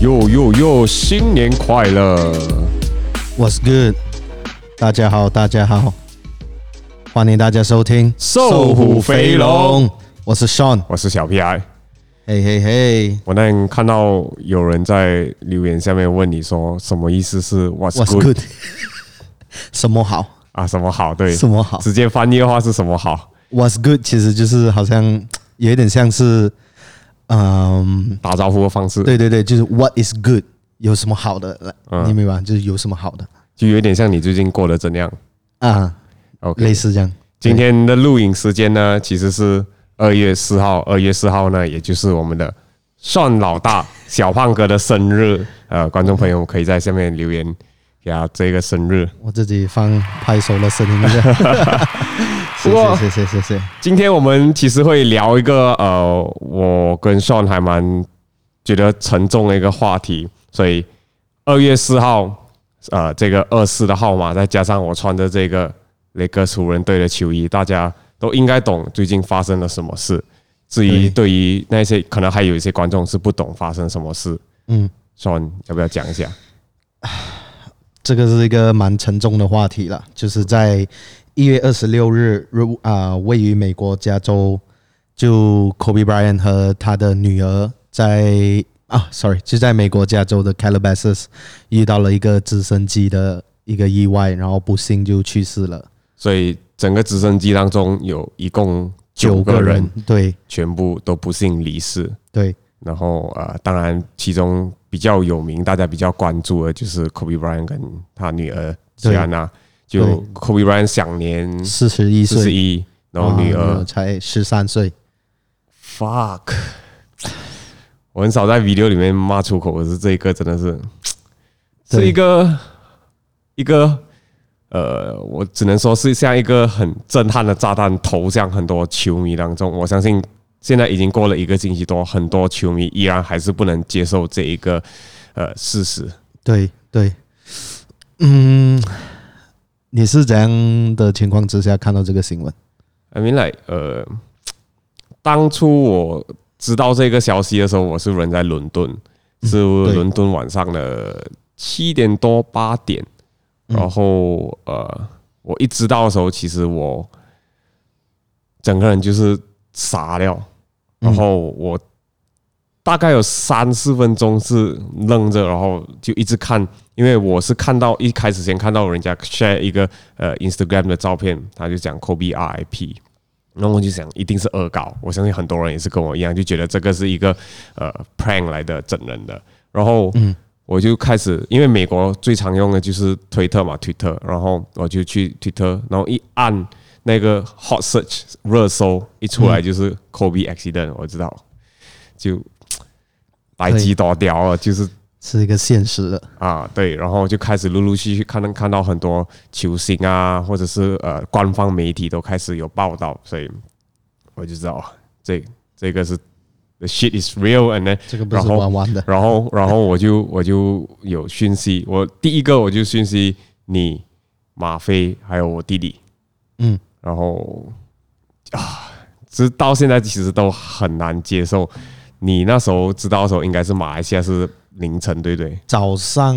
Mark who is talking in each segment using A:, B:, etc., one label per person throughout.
A: 哟哟哟！新年快乐
B: ！What's good？大家好，大家好，欢迎大家收听《
A: 瘦虎肥龙》。
B: 我是 Sean，
A: 我是小 PI。
B: 嘿嘿嘿！
A: 我那天看到有人在留言下面问你说：“什么意思是 What's good？”
B: 什么好？
A: 啊？什么好？对，
B: 什么好？
A: 直接翻译的话是什么好
B: ？What's good？其实就是好像 有一点像是，嗯，
A: 打招呼的方式。
B: 对对对，就是 What is good？有什么好的？
A: 嗯
B: 你明白？就是有什么好的
A: 就有点像你最近过得怎样
B: 啊
A: ？OK，
B: 类似这样。
A: 今天的录影时间呢，其实是二月四号。二月四号呢，也就是我们的 Sean 老大小胖哥的生日。呃，观众朋友可以在下面留言给他这个生日。
B: 我自己放拍手的声音一下。谢谢谢谢谢谢。
A: 今天我们其实会聊一个呃，我跟 Sean 还蛮觉得沉重的一个话题，所以二月四号，呃，这个二四的号码，再加上我穿着这个雷克湖人队的球衣，大家都应该懂最近发生了什么事。至于对于那些可能还有一些观众是不懂发生什么事，
B: 嗯
A: ，Sean 要不要讲一下？
B: 这个是一个蛮沉重的话题了，就是在一月二十六日，如啊，位于美国加州，就 Kobe Bryant 和他的女儿在啊，sorry，就在美国加州的 Calabasas 遇到了一个直升机的一个意外，然后不幸就去世了。
A: 所以整个直升机当中有一共九个人，
B: 对，
A: 全部都不幸离世。
B: 对，
A: 然后呃，当然其中比较有名，大家比较关注的就是 Kobe Bryant 跟他女儿吉安娜。就 Kobe Bryant 享年
B: 四十一岁，
A: 四十一，然后女儿
B: 才十三岁。
A: Fuck！我很少在 video 里面骂出口，可是这一个真的是是一个一个呃，我只能说是像一个很震撼的炸弹投向很多球迷当中。我相信现在已经过了一个星期多，很多球迷依然还是不能接受这一个呃事实。
B: 对对，嗯。你是怎样的情况之下看到这个新闻
A: ？I mean like，呃，当初我知道这个消息的时候，我是人在伦敦，是伦敦晚上的七点多八点，然后呃，我一知道的时候，其实我整个人就是傻了，然后我大概有三四分钟是愣着，然后就一直看。因为我是看到一开始先看到人家 share 一个呃 Instagram 的照片，他就讲 Kobe RIP，然后我就想一定是恶搞，我相信很多人也是跟我一样，就觉得这个是一个呃 prank 来的整人的，然后我就开始，因为美国最常用的就是推特嘛，推特，然后我就去推特，然后一按那个 hot search 热搜一出来就是 Kobe accident，我知道。就白鸡多屌了，就是。
B: 是一个现实的。
A: 啊，对，然后就开始陆陆续续看能看到很多球星啊，或者是呃官方媒体都开始有报道，所以我就知道这这个是 the shit is real，and then
B: 这个不是玩玩的，
A: 然后然后我就我就有讯息，我第一个我就讯息你马飞还有我弟弟，
B: 嗯，
A: 然后啊，直到现在其实都很难接受，你那时候知道的时候应该是马来西亚是。凌晨对不对？
B: 早上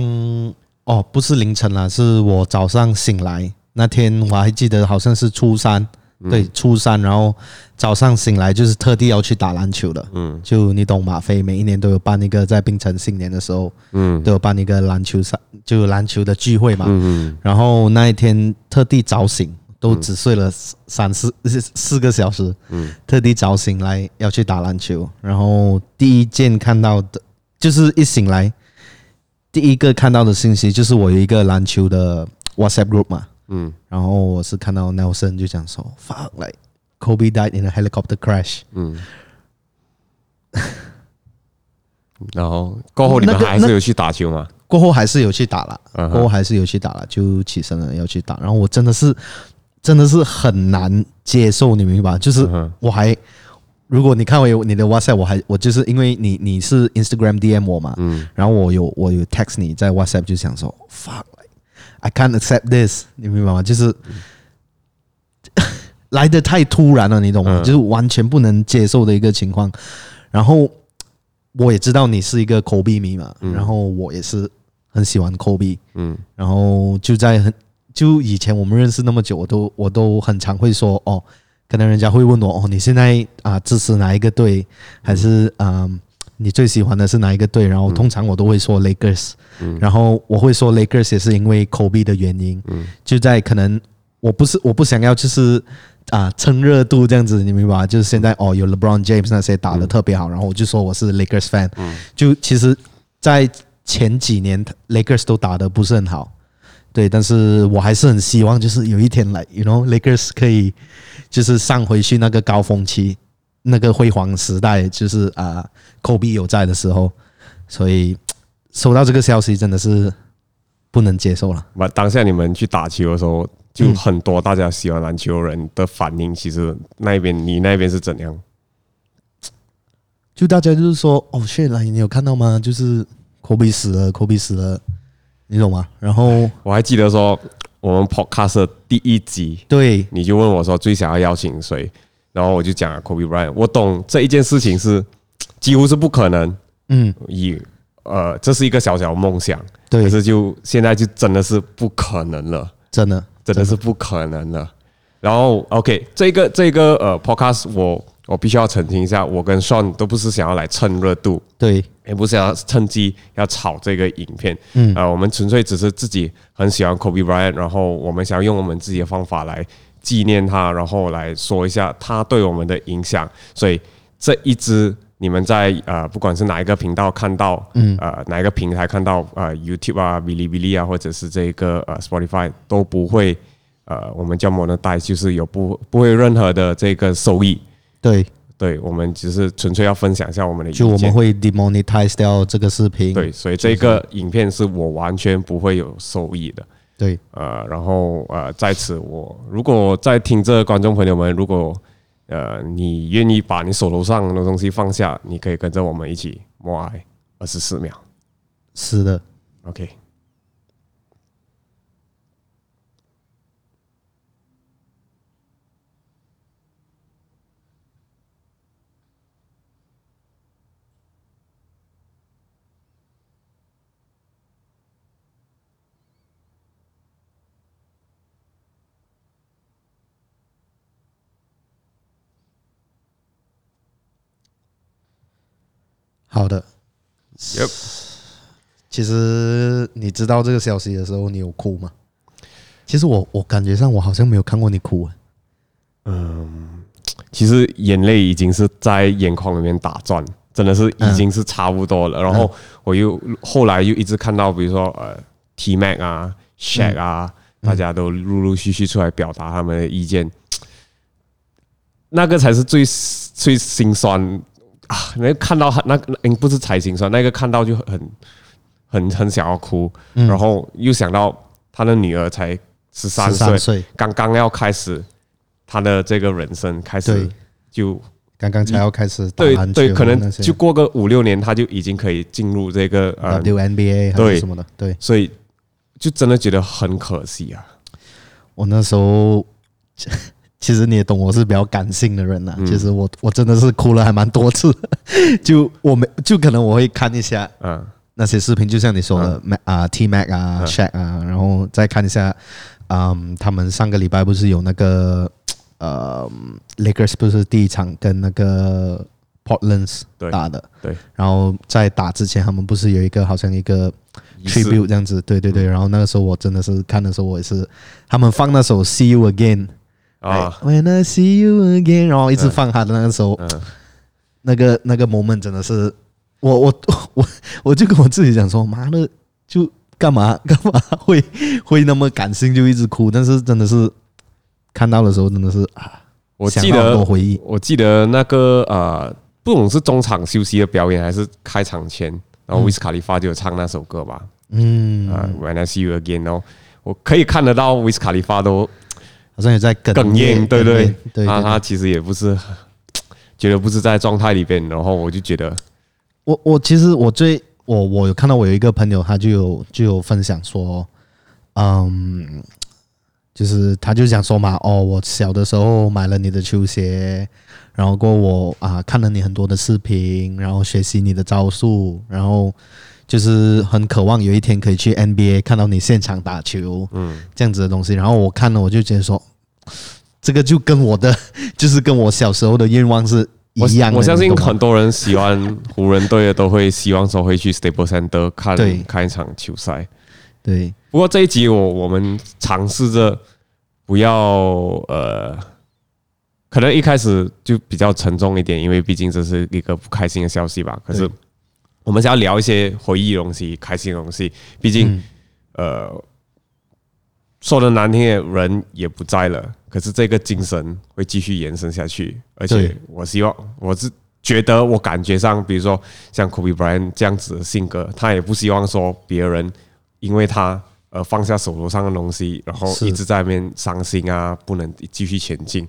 B: 哦，不是凌晨啦，是我早上醒来那天，我还记得好像是初三，对，初三，然后早上醒来就是特地要去打篮球的，嗯，就你懂马飞，每一年都有办一个在槟城新年的时候，嗯，都有办一个篮球赛，就篮球的聚会嘛，嗯，然后那一天特地早醒，都只睡了三四四个小时，嗯，特地早醒来要去打篮球，然后第一件看到的。就是一醒来，第一个看到的信息就是我有一个篮球的 WhatsApp group 嘛，嗯，然后我是看到 Nelson 就讲说，fuck like Kobe died in a helicopter crash，嗯，
A: 然后过后你们还是有去打球吗？
B: 过后还是有去打了，过后还是有去打了，就起身了要去打，然后我真的是真的是很难接受，你明白？就是我还。如果你看我有你的 WhatsApp，我还我就是因为你你是 Instagram DM 我嘛，嗯，然后我有我有 text 你在 WhatsApp 就想说 fuck，I can't accept this，你明白吗？就是 来的太突然了，你懂吗？就是完全不能接受的一个情况。然后我也知道你是一个科比迷嘛，然后我也是很喜欢科比，嗯，然后就在很就以前我们认识那么久，我都我都很常会说哦，可能人家会问我哦，你现在啊支持哪一个队，还是嗯。你最喜欢的是哪一个队？然后通常我都会说 Lakers，然后我会说 Lakers 也是因为 Kobe 的原因，就在可能我不是我不想要就是。啊，蹭热度这样子，你明白吗？就是现在哦，有 LeBron James 那些打的特别好，然后我就说我是 Lakers fan。就其实，在前几年 Lakers 都打的不是很好，对，但是我还是很希望，就是有一天来，you know Lakers 可以就是上回去那个高峰期，那个辉煌时代，就是啊，Kobe 有在的时候，所以收到这个消息真的是不能接受了。
A: 那当下你们去打球的时候。就很多大家喜欢篮球人的反应，其实那边你那边是怎样？
B: 就大家就是说，哦，谢来，你有看到吗？就是科比死了，科比死了，你懂吗？然后
A: 我还记得说，我们 Podcast 的第一集，
B: 对，
A: 你就问我说最想要邀请谁，然后我就讲了 Kobe Bryant。我懂这一件事情是几乎是不可能，嗯，以呃，这是一个小小梦想，对，可是就现在就真的是不可能了，
B: 真的。
A: 真的是不可能了。然后，OK，这个这个呃，Podcast，我我必须要澄清一下，我跟 Sean 都不是想要来蹭热度，
B: 对，
A: 也不是要趁机要炒这个影片，嗯，呃，我们纯粹只是自己很喜欢 Kobe Bryant，然后我们想要用我们自己的方法来纪念他，然后来说一下他对我们的影响。所以这一支你们在呃，不管是哪一个频道看到，嗯，呃，哪一个平台看到，呃，YouTube 啊、Bilibili 啊，或者是这个呃 Spotify 都不会，呃，我们叫 monetize，就是有不不会有任何的这个收益。
B: 对，
A: 对，我们只是纯粹要分享一下我们的意见。
B: 就我们会 demonetize 掉这个视频。
A: 对，所以这个影片是我完全不会有收益的。
B: 对，
A: 呃，然后呃，在此我如果在听这观众朋友们，如果呃，你愿意把你手头上的东西放下，你可以跟着我们一起默哀二十四秒。
B: 是的
A: ，OK。
B: 好的
A: ，Yep。
B: 其实你知道这个消息的时候，你有哭吗？其实我我感觉上我好像没有看过你哭。
A: 嗯，其实眼泪已经是在眼眶里面打转，真的是已经是差不多了。然后我又后来又一直看到，比如说呃，T Mac 啊、Shaq 啊，大家都陆陆续续出来表达他们的意见，那个才是最最心酸。啊，那个看到那个，嗯，不是才心酸，那个看到就很很很想要哭，然后又想到他的女儿才十三岁，刚刚要开始他的这个人生，开始就
B: 刚刚才要开始打
A: 篮球，对，可能就过个五六年，他就已经可以进入这个呃
B: WNBA 还是什么的，对，
A: 所以就真的觉得很可惜啊。
B: 我那时候。其实你也懂，我是比较感性的人呐。其实我我真的是哭了还蛮多次，就我没就可能我会看一下，嗯，那些视频，就像你说的啊，T Mac 啊，Shaq 啊，然后再看一下，嗯，他们上个礼拜不是有那个呃，Lakers 不是第一场跟那个 Portland 打的，对，然后在打之前，他们不是有一个好像一个 tribute 这样子，对对对，然后那个时候我真的是看的时候，我也是，他们放那首 See You Again。啊，When I see you again，然后一直放他的那个时候，嗯那个那个 moment 真的是，我我我我就跟我自己讲说，妈的，就干嘛 干嘛会会那么感性，就一直哭。但是真的是看到的时候，真的是啊，
A: 我记得回忆，我记得那个呃，不懂是中场休息的表演还是开场前，然后维斯卡利发就有唱那首歌吧，嗯，啊，When I see you again，然后我可以看得到维斯卡利发都。
B: 好像也在哽
A: 哽咽，对对。对，那他其实也不是 觉得不是在状态里边，然后我就觉得，
B: 我我其实我最我我有看到我有一个朋友，他就有就有分享说，嗯，就是他就想说嘛，哦，我小的时候买了你的球鞋，然后过我啊看了你很多的视频，然后学习你的招数，然后就是很渴望有一天可以去 NBA 看到你现场打球，嗯，这样子的东西。然后我看了，我就觉得说，这个就跟我的 就是跟我小时候的愿望是一样的。
A: 我，我相信很多人喜欢湖人队的都会希望说会去 Staples Center 看看一场球赛。
B: 对，
A: 不过这一集我我们尝试着不要呃，可能一开始就比较沉重一点，因为毕竟这是一个不开心的消息吧。可是我们是要聊一些回忆的东西、开心的东西。毕竟呃，说的难听点，人也不在了，可是这个精神会继续延伸下去。而且我希望，我是觉得我感觉上，比如说像 Kobe Bryant 这样子的性格，他也不希望说别人。因为他呃放下手头上的东西，然后一直在那边伤心啊，不能继续前进。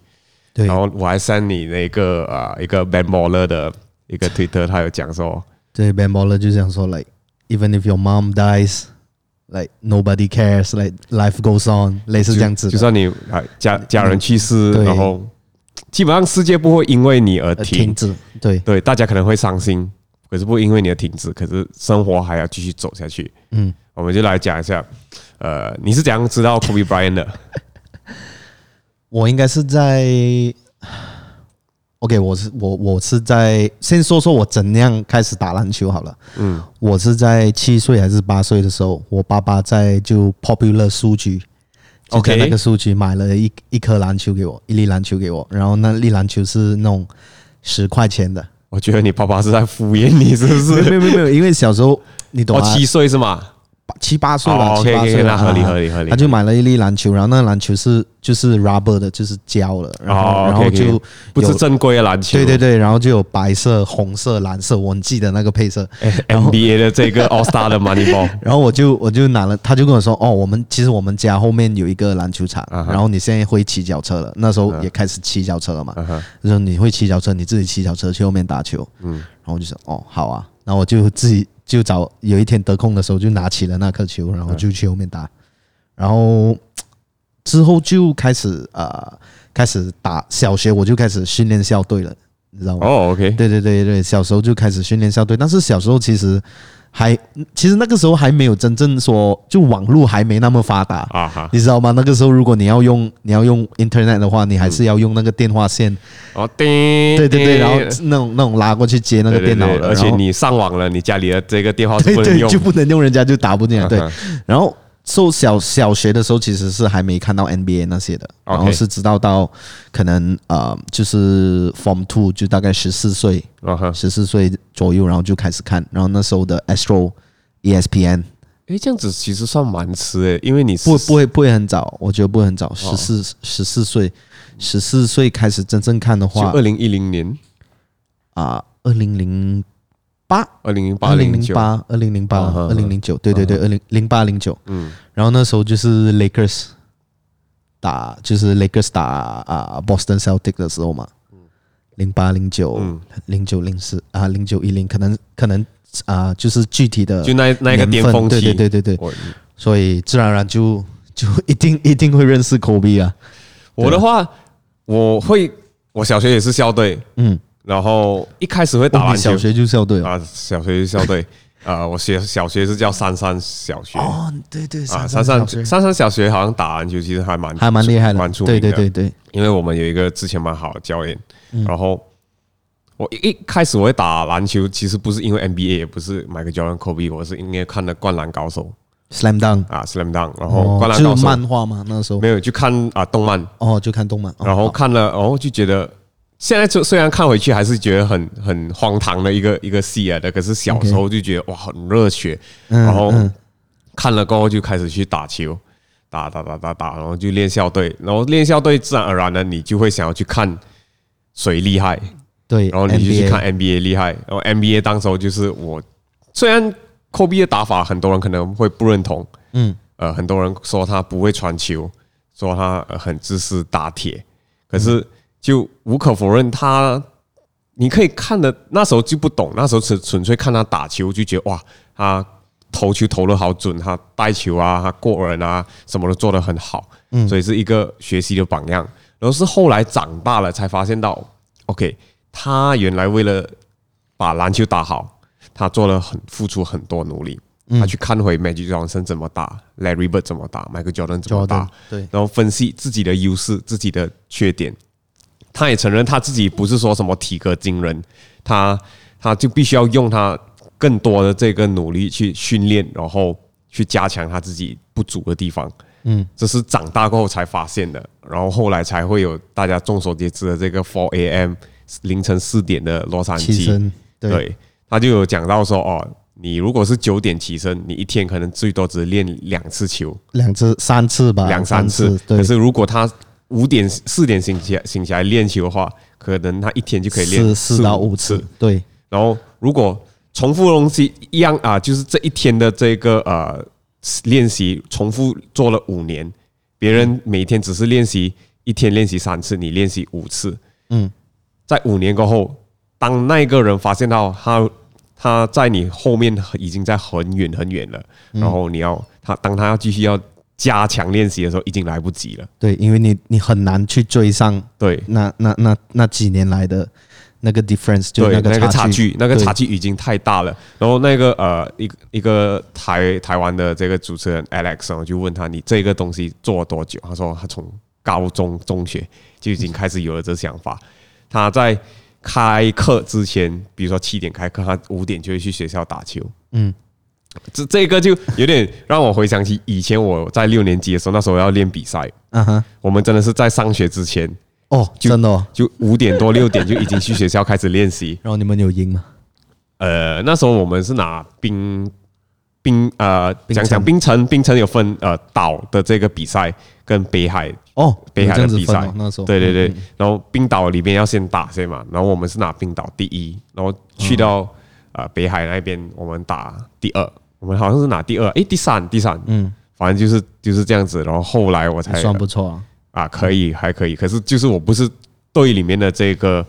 A: 对，然后我还 send 你那个啊一个 Ben Moller 的一个 Twitter，他有讲说，
B: 对 Ben Baller 就这样说，like even if your mom dies，like nobody cares，like life goes on，类似这样子。
A: 就算你啊家家人去世，然后基本上世界不会因为你而停止。对对，大家可能会伤心，可是不会因为你而停止，可是生活还要继续走下去。嗯。我们就来讲一下，呃，你是怎样知道 Kobe Bryant 的？
B: 我应该是在，OK，我是我我是在先说说我怎样开始打篮球好了。嗯，我是在七岁还是八岁的时候，我爸爸在就 Popular 书局，OK，那个书局买了一一颗篮球给我，一粒篮球给我，然后那粒篮球是那种十块钱的。
A: 我觉得你爸爸是在敷衍你，是不是？
B: 没有没有没有，因为小时候你懂
A: 啊，七岁是吗？
B: 七八岁了，七八岁了，
A: 合理合理合理。
B: 他就买了一粒篮球，然后那个篮球是就是 rubber 的，就是胶了，然后然后就
A: 不是正规的篮球。
B: 对对对，然后就有白色、红色、蓝色，我很记得那个配色。
A: NBA 的这个 All Star 的 Money Ball。
B: 然后我就我就拿了，他就跟我说：“哦，我们其实我们家后面有一个篮球场，然后你现在会骑脚车了。那时候也开始骑脚车了嘛。就说你会骑脚车，你自己骑脚车去后面打球。嗯，然后我就说：哦，好啊。然后我就自己。就找有一天得空的时候，就拿起了那颗球，然后就去后面打，然后之后就开始呃开始打小学，我就开始训练校队了，你知道吗？
A: 哦，OK，
B: 对对对对，小时候就开始训练校队，但是小时候其实。还其实那个时候还没有真正说，就网络还没那么发达啊哈，你知道吗？那个时候如果你要用你要用 Internet 的话，你还是要用那个电话线
A: 哦，对
B: 对对，然后那种那种拉过去接那个电脑的，
A: 而且你上网了，你家里的这个电话是不能用，
B: 就不能用，人家就打不进来。对，然后。受小小学的时候，其实是还没看到 NBA 那些的，然后是直到到可能呃，就是 Form Two 就大概十四岁，十四岁左右，然后就开始看，然后那时候的 Astro ESPN，
A: 诶，这样子其实算蛮迟诶，因为你
B: 不不会不会很早，我觉得不会很早，十四十四岁，十四岁开始真正看的话，
A: 二零一零年。
B: 啊，二零零。八
A: 二零零八
B: 二零零八二零零八二零零九对对对二零零八零九。嗯，然后那时候就是 Lakers 打就是 Lakers 打啊 Boston Celtics 的时候嘛，零八零九零九零四啊零九一零可能可能啊就是具体的
A: 就那那个巅峰期。
B: 对对对对对，所以自然而然就 就一定一定会认识 Kobe 啊。
A: 我的话我会我小学也是校队。嗯。然后一开始会打篮球，
B: 小学就校队
A: 啊，小学就校队。啊，我学小学是叫三山小学。
B: 哦，对对
A: 啊，三山三山小学。好像打篮球其实还蛮
B: 还蛮厉害的，
A: 蛮出名的，
B: 对对对对，
A: 因为我们有一个之前蛮好的教练，然后我一一开始我会打篮球，其实不是因为 NBA，也不是 Michael Jordan、Kobe，我是因为看了《灌篮高手》
B: Slam Dunk
A: 啊，Slam Dunk，然后《灌篮高手》
B: 漫画嘛，那时候。
A: 没有，就看啊动漫。
B: 哦，就看动漫，
A: 然后看了，然后就觉得。现在就虽然看回去还是觉得很很荒唐的一个一个戏啊的，可是小时候就觉得哇很热血，然后看了过后就开始去打球，打打打打打，然后就练校队，然后练校队自然而然的你就会想要去看谁厉害，
B: 对，
A: 然后你就去看 NBA 厉害，然后 NBA 当时候就是我虽然科比的打法很多人可能会不认同，嗯，呃很多人说他不会传球，说他很自私打铁，可是。就无可否认，他你可以看的那时候就不懂，那时候纯纯粹看他打球就觉得哇，他投球投的好准，他带球啊，他过人啊，什么都做得很好，嗯，所以是一个学习的榜样。然后是后来长大了才发现到，OK，他原来为了把篮球打好，他做了很付出很多努力。他去看回 Magic Johnson 怎么打，Larry Bird 怎么打，Michael Jordan 怎么打，对，然后分析自己的优势、自己的缺点。他也承认他自己不是说什么体格惊人，他他就必须要用他更多的这个努力去训练，然后去加强他自己不足的地方。嗯，这是长大过后才发现的，然后后来才会有大家众所皆知的这个 Four AM 凌晨四点的洛杉矶。对，他就有讲到说哦。你如果是九点起身，你一天可能最多只练两次球，
B: 两次、三次吧，
A: 两三次。可是如果他五点、四点醒起来醒起来练球的话，可能他一天就可以练
B: 四到五次。对。
A: 然后如果重复的东西一样啊，就是这一天的这个呃练习重复做了五年，别人每天只是练习一天练习三次，你练习五次。嗯，在五年过后，当那个人发现到他。他在你后面已经在很远很远了，然后你要他当他要继续要加强练习的时候，已经来不及了。
B: 对，因为你你很难去追上对那那那那几年来的那个 difference，就那个差距，
A: 那个差距已经太大了。然后那个呃一个一个台台湾的这个主持人 Alex，我就问他，你这个东西做了多久？他说他从高中中学就已经开始有了这想法，他在。开课之前，比如说七点开课，他五点就会去学校打球。嗯，这这个就有点让我回想起以前我在六年级的时候，那时候要练比赛。嗯哼，我们真的是在上学之前
B: 哦，真的哦，
A: 就五点多六点就已经去学校开始练习。
B: 然后你们有赢吗？
A: 呃，那时候我们是拿冰。冰呃，讲讲冰城，冰城有分呃岛的这个比赛跟北海
B: 哦，
A: 北海的比赛，
B: 那时候
A: 对对对，然后冰岛里面要先打先嘛，然后我们是拿冰岛第一，然后去到呃北海那边我们打第二，我们好像是拿第二，诶，第三第三，嗯，反正就是就是这样子，然后后来我才
B: 算不错啊，
A: 啊可以还可以，可是就是我不是队里面的这个。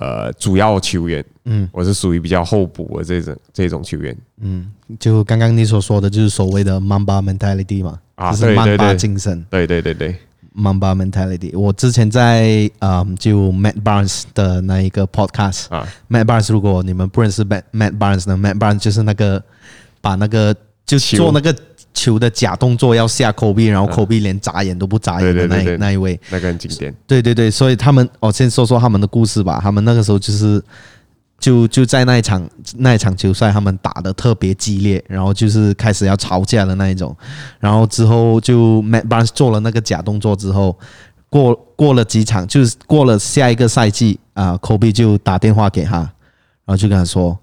A: 呃，主要球员，嗯，我是属于比较候补的这种这种球员，
B: 嗯，就刚刚你所说的就是所谓的 Mamba mentality 嘛，啊，就是曼巴精神，
A: 对对对对
B: ，Mamba mentality。我之前在嗯，就 Matt Barnes 的那一个 podcast 啊，Matt Barnes，如果你们不认识 Matt Matt Barnes 呢，Matt Barnes 就是那个把那个就做那个。球的假动作要吓科比，然后科比连眨眼都不眨眼的那那一位，
A: 那个很经典。
B: 对对对，所以他们，我先说说他们的故事吧。他们那个时候就是，就就在那一场那一场球赛，他们打得特别激烈，然后就是开始要吵架的那一种。然后之后就 Matt Barnes 做了那个假动作之后，过过了几场，就是过了下一个赛季啊，科比就打电话给他，然后就跟他说：“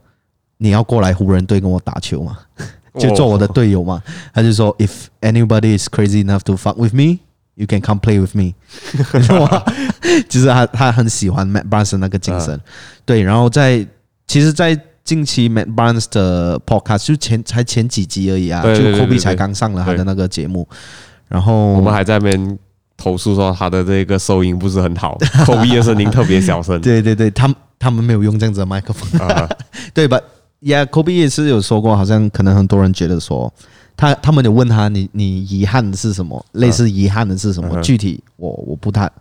B: 你要过来湖人队跟我打球吗？” 就做我的队友嘛，他就说，If anybody is crazy enough to fuck with me, you can come play with me。其 实他他很喜欢 Matt Barnes 那个精神，对。然后在其实，在近期 Matt Barnes 的 podcast 就前才前几集而已啊，就 Kobe 才刚上了他的那个节目，然后
A: 我们还在那边投诉说他的这个收音不是很好，Kobe 的声音特别小声。
B: 对对对，他们他们没有用这样子的麦克风，对吧？Yeah，Kobe 也是有说过，好像可能很多人觉得说，他他们有问他，你你遗憾的是什么？类似遗憾的是什么？具体我我不太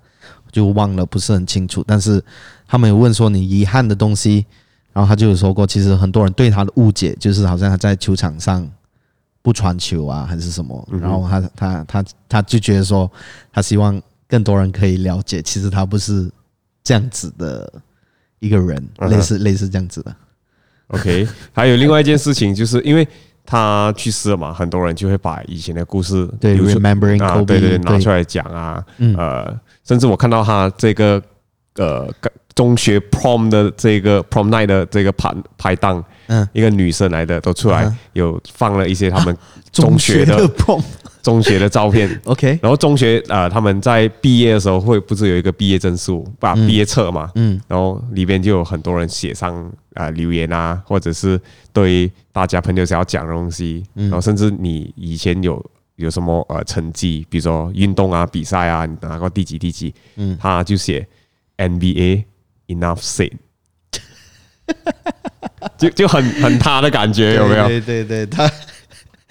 B: 就忘了，不是很清楚。但是他们有问说你遗憾的东西，然后他就有说过，其实很多人对他的误解就是好像他在球场上不传球啊，还是什么。然后他他他他就觉得说，他希望更多人可以了解，其实他不是这样子的一个人，类似类似这样子的。
A: OK，还有另外一件事情，就是因为他去世了嘛，很多人就会把以前的故事
B: 对，remembering
A: 啊，对对对，拿出来讲啊，呃，甚至我看到他这个呃中学 prom 的这个 prom night 的这个排排档，嗯，一个女生来的都出来有放了一些他们 中学的 prom。中学的照片，OK，然后中学啊、呃，他们在毕业的时候会不是有一个毕业证书，把、嗯、毕业册嘛，嗯，然后里边就有很多人写上啊、呃、留言啊，或者是对大家朋友想要讲的东西，嗯、然后甚至你以前有有什么呃成绩，比如说运动啊、比赛啊，你拿过第几第几，嗯，他就写 NBA enough said，就就很很他的感觉有没有？
B: 对对对，他。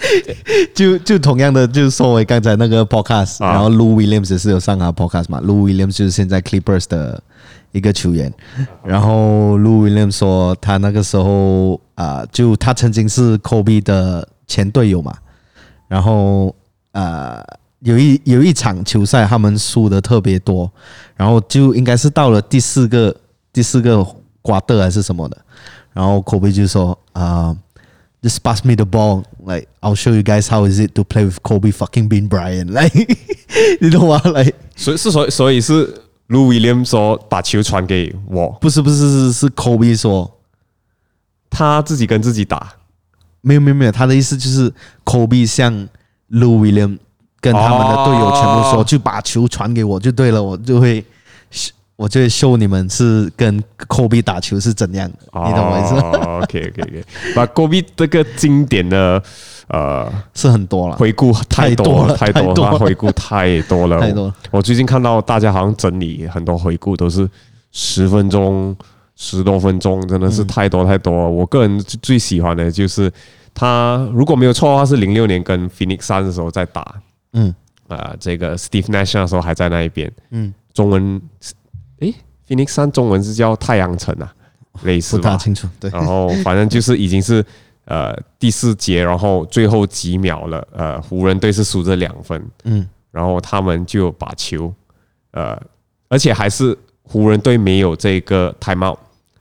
B: 就就同样的，就是说回刚才那个 podcast，、啊、然后 Lou Williams 也是有上啊 podcast 嘛。Lou Williams 就是现在 Clippers 的一个球员，然后 Lou Williams 说他那个时候啊、呃，就他曾经是 Kobe 的前队友嘛，然后呃，有一有一场球赛他们输的特别多，然后就应该是到了第四个第四个瓜特还是什么的，然后 Kobe 就说啊。呃 Just pass me the ball, like I'll show you guys how is it to play with Kobe fucking Bean Bryant. Like，你懂吗？Like，
A: 所以是所以所以是 Lou Williams 说把球传给我，
B: 不是不是是是 Kobe 说
A: 他自己跟自己打，
B: 没有没有没有，他的意思就是 Kobe 向 Lou Williams 跟他们的队友全部说，就把球传给我就对了，我就会。我就会秀你们是跟科比打球是怎样的，你懂我意思
A: ？OK OK OK，把科比这个经典的呃
B: 是很多了，
A: 回顾太多了，太多了，回顾太多了，
B: 太多了。
A: 我最近看到大家好像整理很多回顾，都是十分钟、十多分钟，真的是太多太多了。我个人最喜欢的就是他，如果没有错的话，是零六年跟 Phoenix Suns 的时候在打，嗯，啊，这个 Steve Nash 的时候还在那一边，嗯，中文。诶，Phoenix Sun 中文是叫太阳城啊，类似吧？
B: 不大清楚。对，
A: 然后反正就是已经是呃第四节，然后最后几秒了。呃，湖人队是输这两分，嗯，然后他们就把球，呃，而且还是湖人队没有这个 timeout，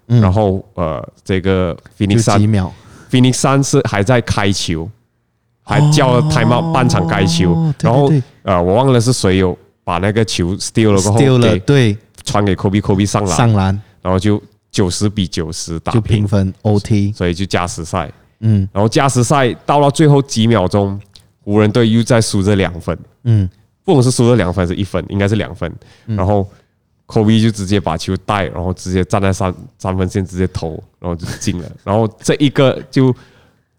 A: 然后呃，这个 Phoenix Sun
B: 几秒
A: ，Phoenix Sun 是还在开球，还叫了 timeout 半场开球，然后呃，我忘了是谁有把那个球 steal 了过后
B: ，steal 了，对。
A: 传给 Kobe，Kobe 上篮，
B: 上篮，
A: 然后就九十比九十打
B: 就平分 OT，
A: 所以就加时赛。嗯，然后加时赛到了最后几秒钟，湖人队又再输这两分。嗯，不管是输了两分还是一分，应该是两分。然后 Kobe 就直接把球带，然后直接站在三三分线直接投，然后就进了。然后这一个就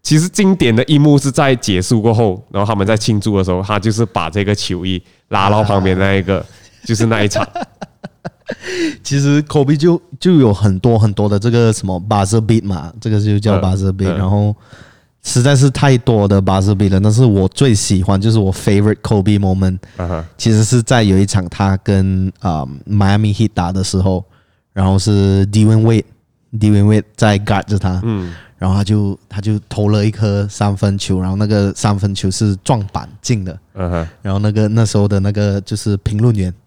A: 其实经典的一幕是在结束过后，然后他们在庆祝的时候，他就是把这个球衣拉到旁边那一个，就是那一场。
B: 其实 Kobe 就就有很多很多的这个什么 buzzer beat 嘛，这个就叫 buzzer beat，然后实在是太多的 buzzer beat 了。但是我最喜欢就是我 favorite Kobe moment，其实是在有一场他跟啊 Miami Heat 打的时候，然后是 Dwyane Wade，Dwyane Wade 在 guard 着他，嗯，然后他就他就投了一颗三分球，然后那个三分球是撞板进的，嗯哼，然后那个那时候的那个就是评论员。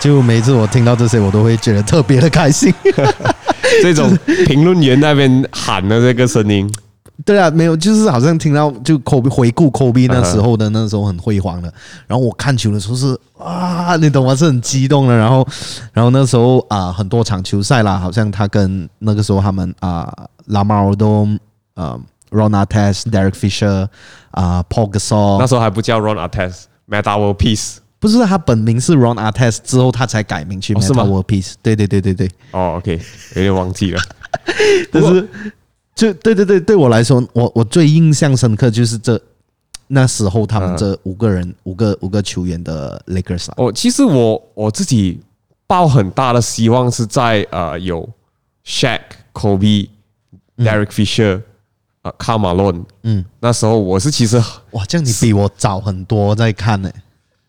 B: 就每次我听到这些，我都会觉得特别的开心。
A: 这种评论员那边喊的这个声音，
B: 对啊，没有，就是好像听到就科比回顾科比那时候的那时候很辉煌的。然后我看球的时候是啊，你懂吗？是很激动的。然后，然后那时候啊，很多场球赛啦，好像他跟那个时候他们啊，拉马尔多、呃，Ron Artest、Derek Fisher 啊，Paul Gasol，
A: 那时候还不叫 Ron World Peace。
B: 不是他本名是 Ron Artest，之后他才改名去 Metta World Peace。对对对对对。
A: 哦，OK，有点忘记了。
B: 但是，就对对对，对我来说，我我最印象深刻就是这那时候他们这五个人，五个五个球员的 Lakers。
A: 哦，其实我我自己抱很大的希望是在呃有 Shaq、Kobe、Derek Fisher、呃 Karl Malone。嗯，那时候我是其实
B: 哇，这样你比我早很多在看呢。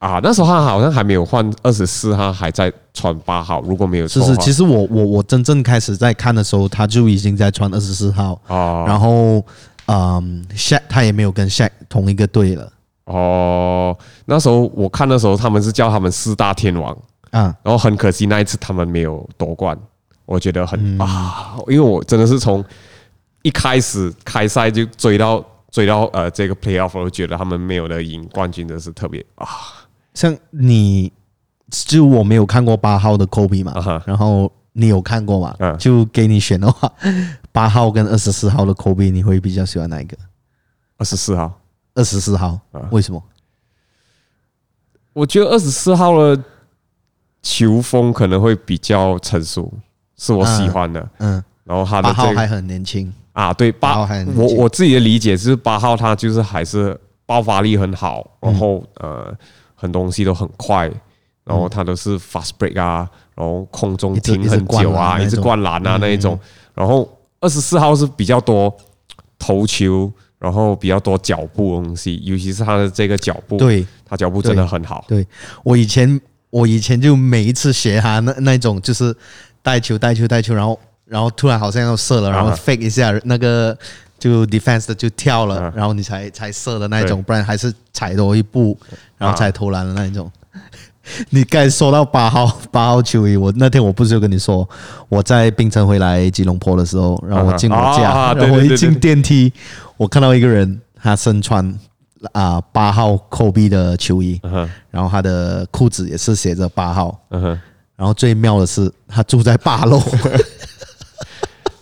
A: 啊，那时候他好像还没有换二十四号，还在穿八号。如果没有错，
B: 是是，其实我我我真正开始在看的时候，他就已经在穿二十四号哦。然后，嗯，Shaq 他也没有跟 Shaq 同一个队了。
A: 哦，那时候我看的时候，他们是叫他们四大天王啊。然后很可惜那一次他们没有夺冠，我觉得很啊，因为我真的是从一开始开赛就追到追到呃这个 Playoff，我觉得他们没有的赢冠军，真的是特别啊。
B: 像你，就我没有看过八号的 Kobe 嘛，uh huh. 然后你有看过嘛？Uh huh. 就给你选的话，八号跟二十四号的 Kobe，你会比较喜欢哪一个？
A: 二十四号，
B: 二十四号，为什么？
A: 我觉得二十四号的球风可能会比较成熟，是我喜欢的。嗯，然后他的
B: 八号还很年轻
A: 啊，对，八号还我我自己的理解是八号他就是还是爆发力很好，然后呃，很多东西都很快，然后他都是 fast break 啊，然后空中停很久啊，一直灌篮啊那一种，然后二十四号是比较多投球。然后比较多脚步的东西，尤其是他的这个脚步，
B: 对，
A: 他脚步真的很好。
B: 对，对。我以前，我以前就每一次学他那那种，就是带球带球带球，然后然后突然好像要射了，然后 fake 一下，那个就 defense 的就跳了，然后你才才射的那一种，不然还是踩多一步，然后才投篮的那一种。你刚说到八号 八号球衣，我那天我不是有跟你说，我在槟城回来吉隆坡的时候，然后我进我家，然后我一进电梯，我看到一个人，他身穿啊八号科比的球衣，然后他的裤子也是写着八号，然后最妙的是他住在八楼，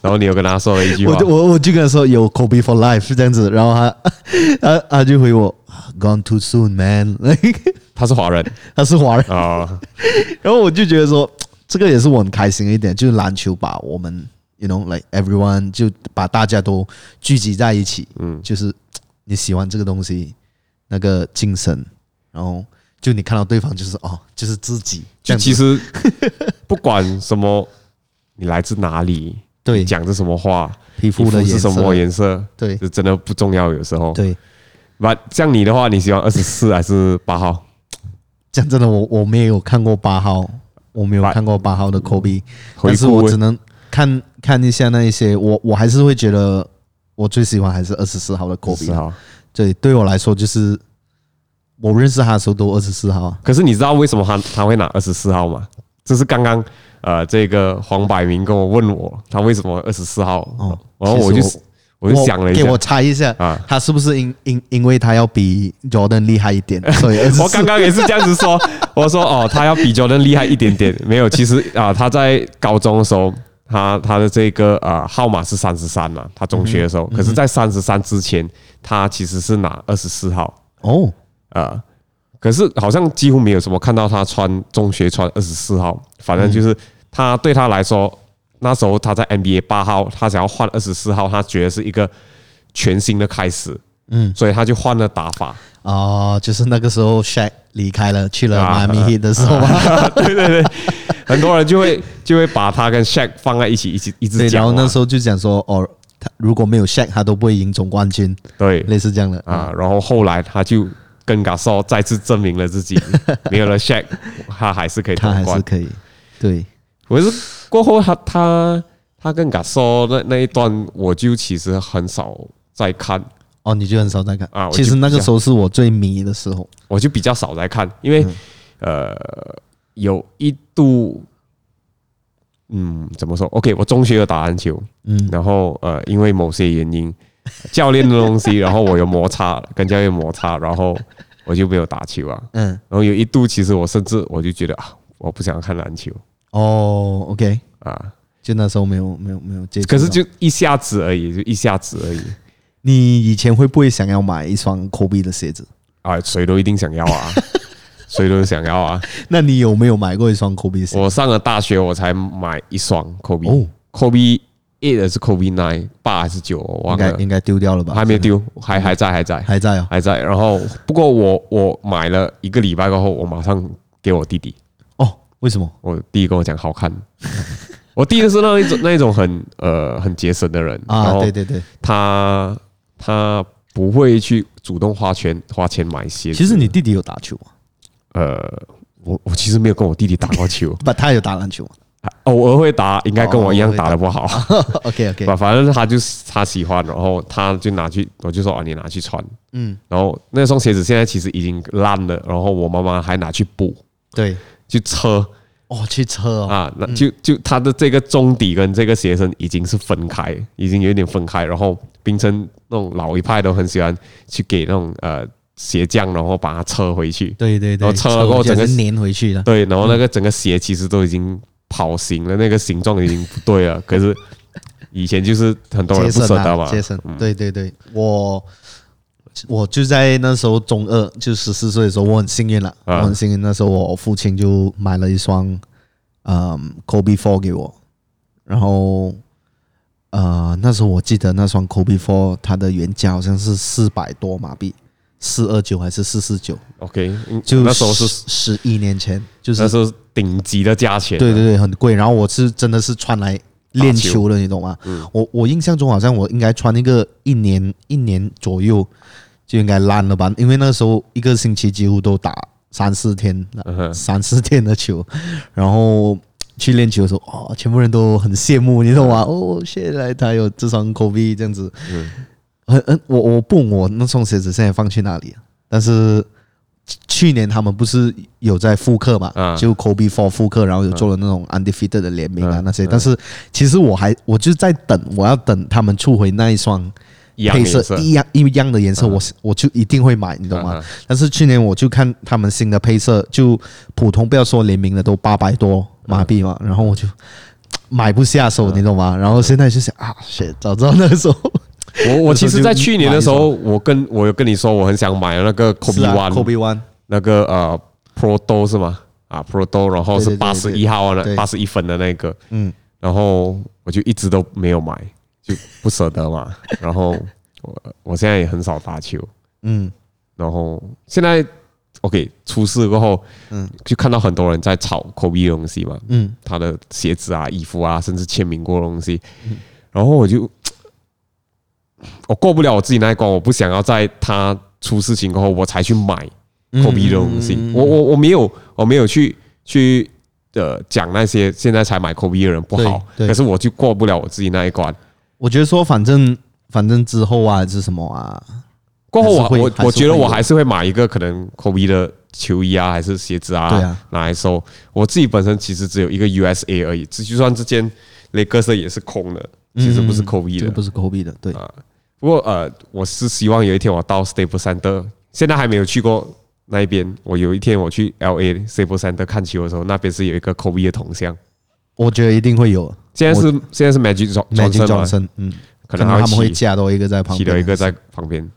A: 然后你有跟他说了一句话，
B: 我我我就跟他说有 Kobe for life 是这样子，然后他 他他就回我 Gone too soon man。
A: 他是华人，
B: 他是华人。啊，然后我就觉得说，这个也是我很开心的一点，就是篮球把我们，you know，like everyone，就把大家都聚集在一起，嗯，就是你喜欢这个东西，那个精神，然后就你看到对方就是哦，就是自己，
A: 就其实不管什么，你来自哪里，
B: 对，
A: 讲着什么话，
B: 皮肤的
A: 是什么颜色，
B: 对，
A: 就真的不重要，有时候，
B: 对，
A: 那像你的话，你喜欢二十四还是八号？
B: 讲真的，我我没有看过八号，我没有看过八号的科比，但是我只能看看一下那一些，我我还是会觉得我最喜欢还是二十四号的科比。对，对我来说就是我认识他的时候都二十四号。
A: 可是你知道为什么他他会拿二十四号吗？这是刚刚呃这个黄百鸣跟我问我他为什么二十四号，哦，然后我就。我就想了一下，
B: 给我猜一下啊，他是不是因因因为他要比 Jordan 厉害一点？所以
A: 我刚刚也是这样子说，我说哦，他要比 Jordan 厉害一点点。没有，其实啊，他在高中的时候，他他的这个啊号码是三十三嘛，他中学的时候，可是在三十三之前，他其实是拿二十四号哦啊，可是好像几乎没有什么看到他穿中学穿二十四号，反正就是他对他来说。那时候他在 NBA 八号，他想要换二十四号，他觉得是一个全新的开始，嗯，所以他就换了打法。
B: 哦，就是那个时候 Shaq 离开了，去了迈阿密 Heat 的时候，
A: 对对对，很多人就会就会把他跟 Shaq 放在一起，一起一直讲。
B: 然后那时候就讲说，哦，他如果没有 Shaq，他都不会赢总冠军。
A: 对，
B: 类似这样的
A: 啊。然后后来他就跟 Gasol 再次证明了自己，没有了 Shaq，他还是可以
B: 他还是可以。对。
A: 我是过后他他他跟 Gasol 那那一段，我就其实很少在看
B: 哦，你就很少在看啊？其实那个时候是我最迷的时候，
A: 我就比较少在看，因为呃有一度，嗯，怎么说？OK，我中学有打篮球，嗯，然后呃因为某些原因，教练的东西，然后我有摩擦，跟教练摩擦，然后我就没有打球啊，嗯，然后有一度，其实我甚至我就觉得啊，我不想看篮球。
B: 哦，OK 啊，就那时候没有没有没有接触，
A: 可是就一下子而已，就一下子而已。
B: 你以前会不会想要买一双 Kobe 的鞋子
A: 啊？谁都一定想要啊，谁都想要啊。
B: 那你有没有买过一双 Kobe 鞋？
A: 我上了大学我才买一双 Kobe。哦，Kobe Eight 还是 Kobe Nine？八还是九？我忘了，
B: 应该应该丢掉了吧？
A: 还没丢，还还在还在
B: 还在哦，
A: 还在。然后不过我我买了一个礼拜过后，我马上给我弟弟。
B: 为什么？
A: 我弟跟我讲好看，我弟是那一种那一种很呃很节省的人
B: 啊，对对对，
A: 他他不会去主动花钱花钱买鞋。
B: 其实你弟弟有打球吗？
A: 呃，我我其实没有跟我弟弟打过球，
B: 不，他有打篮球吗？
A: 偶尔会打，应该跟我一样打的不好。
B: OK OK，
A: 反正他就是他喜欢，然后他就拿去，我就说啊，你拿去穿，嗯，然后那双鞋子现在其实已经烂了，然后我妈妈还拿去补，
B: 对。
A: 去车
B: 哦，去车
A: 啊，那就就他的这个中底跟这个鞋身已经是分开，已经有点分开。然后冰城那种老一派都很喜欢去给那种呃鞋匠，然后把它车回去。
B: 对对对，
A: 然后车了过后整个
B: 粘回去的。
A: 对，然后那个整个鞋其实都已经跑形了，那个形状已经不对了。可是以前就是很多人不舍得嘛。
B: 对对对，我我就在那时候中二，就十四岁的时候，我很幸运了，啊、我很幸运。那时候我父亲就买了一双，嗯，Kobe Four 给我，然后，呃，那时候我记得那双 Kobe Four 它的原价好像是四百多马币，四二九还是四四九
A: ？OK，
B: 就
A: 那时候是
B: 十一年前，就是
A: 那时候顶级的价钱，
B: 对对对，很贵。然后我是真的是穿来。练球的，你懂吗？嗯、我我印象中好像我应该穿一个一年一年左右就应该烂了吧？因为那时候一个星期几乎都打三四天，三四天的球，然后去练球的时候，哦，全部人都很羡慕，你懂吗？哦，现在他有这双 Kobe 这样子，嗯嗯，我我不问我那双鞋子现在放去哪里？但是。去年他们不是有在复刻嘛？就 Kobe Four 复刻，然后有做了那种 Undefeated 的联名啊那些。但是其实我还我就在等，我要等他们出回那一双配色一样一样的颜色，我我就一定会买，你懂吗？但是去年我就看他们新的配色，就普通不要说联名的都八百多马币嘛，然后我就买不下手，你懂吗？然后现在就想啊，早知道那个时候。
A: 我 我其实，在去年的时候，我跟我有跟你说，我很想买那个 Kobe
B: One，Kobe One
A: 那个呃 Pro Do 是吗？啊 Pro Do，然后是八十一号的八十一分的那个，嗯，然后我就一直都没有买，就不舍得嘛。然后我我现在也很少打球，嗯，然后现在 OK 出事过后，嗯，就看到很多人在炒 Kobe 的东西嘛，嗯，他的鞋子啊、衣服啊，甚至签名过的东西，然后我就。我过不了我自己那一关，我不想要在他出事情过后我才去买 Kobe 的东西。我我我没有我没有去去呃讲那些现在才买 Kobe 的人不好，可是我就过不了我自己那一关。
B: 我觉得说反正反正之后啊还是什么啊，
A: 过后我我我觉得我还是会买一个可能 Kobe 的球衣啊还是鞋子啊，对啊拿来收。我自己本身其实只有一个 USA 而已，就算这件雷克色也是空的，其实不是 Kobe 的，
B: 不是 Kobe 的，对啊。
A: 不过呃，我是希望有一天我到 Staples Center，现在还没有去过那一边。我有一天我去 LA Staples Center 看球的时候，那边是有一个 Kobe 的铜像，
B: 我觉得一定会有。
A: 现在是现在是 Magic Johnson，
B: 嗯，可能他们会加多一个在旁
A: 边，一个在旁边，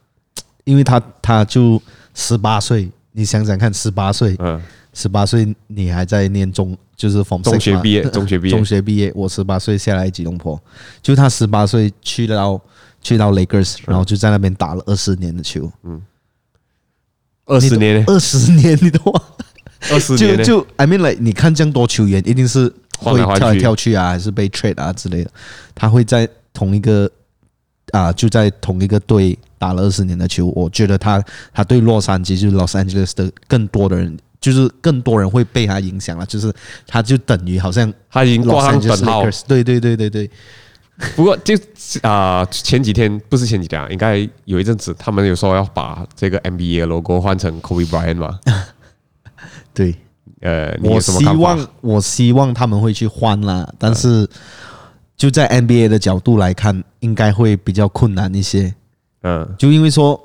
B: 因为他他就十八岁，你想想看，十八岁，嗯，十八岁你还在念中，就是
A: 中学毕业，中学毕业，
B: 中学毕业。我十八岁下来吉隆坡，就他十八岁去到。去到 Lakers，然后就在那边打了二十年的球。嗯，
A: 二十年，
B: 二十年，你懂吗？
A: 二十年，
B: 就就 I mean like，你看这样多球员，一定是会跳来跳去啊，还是被 trade 啊之类的。他会在同一个啊，就在同一个队打了二十年的球。我觉得他他对洛杉矶就是 Los Angeles 的更多的人，就是更多人会被他影响了。就是他就等于好像
A: 他已经挂上等号。
B: 对对对对对。
A: 不过就啊，前几天不是前几天啊，应该有一阵子，他们有说要把这个 NBA logo 换成 Kobe Bryant 嘛？
B: 对，
A: 呃，
B: 我希望我希望他们会去换啦，但是就在 NBA 的角度来看，应该会比较困难一些。嗯，就因为说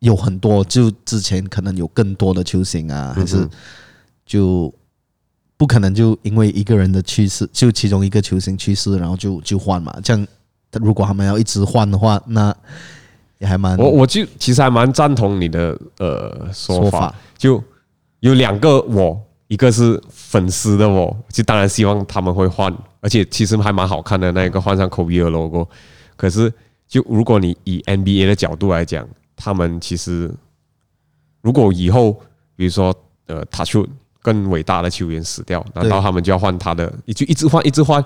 B: 有很多，就之前可能有更多的球星啊，还是就。不可能就因为一个人的去世，就其中一个球星去世，然后就就换嘛。这样，如果他们要一直换的话，那也还蛮……
A: 我我就其实还蛮赞同你的呃说法。就有两个我，一个是粉丝的我，就当然希望他们会换，而且其实还蛮好看的那一个换上 Kobe 的 logo。可是，就如果你以 NBA 的角度来讲，他们其实如果以后比如说呃他出。更伟大的球员死掉，难道他们就要换他的？你就一直换，一直换，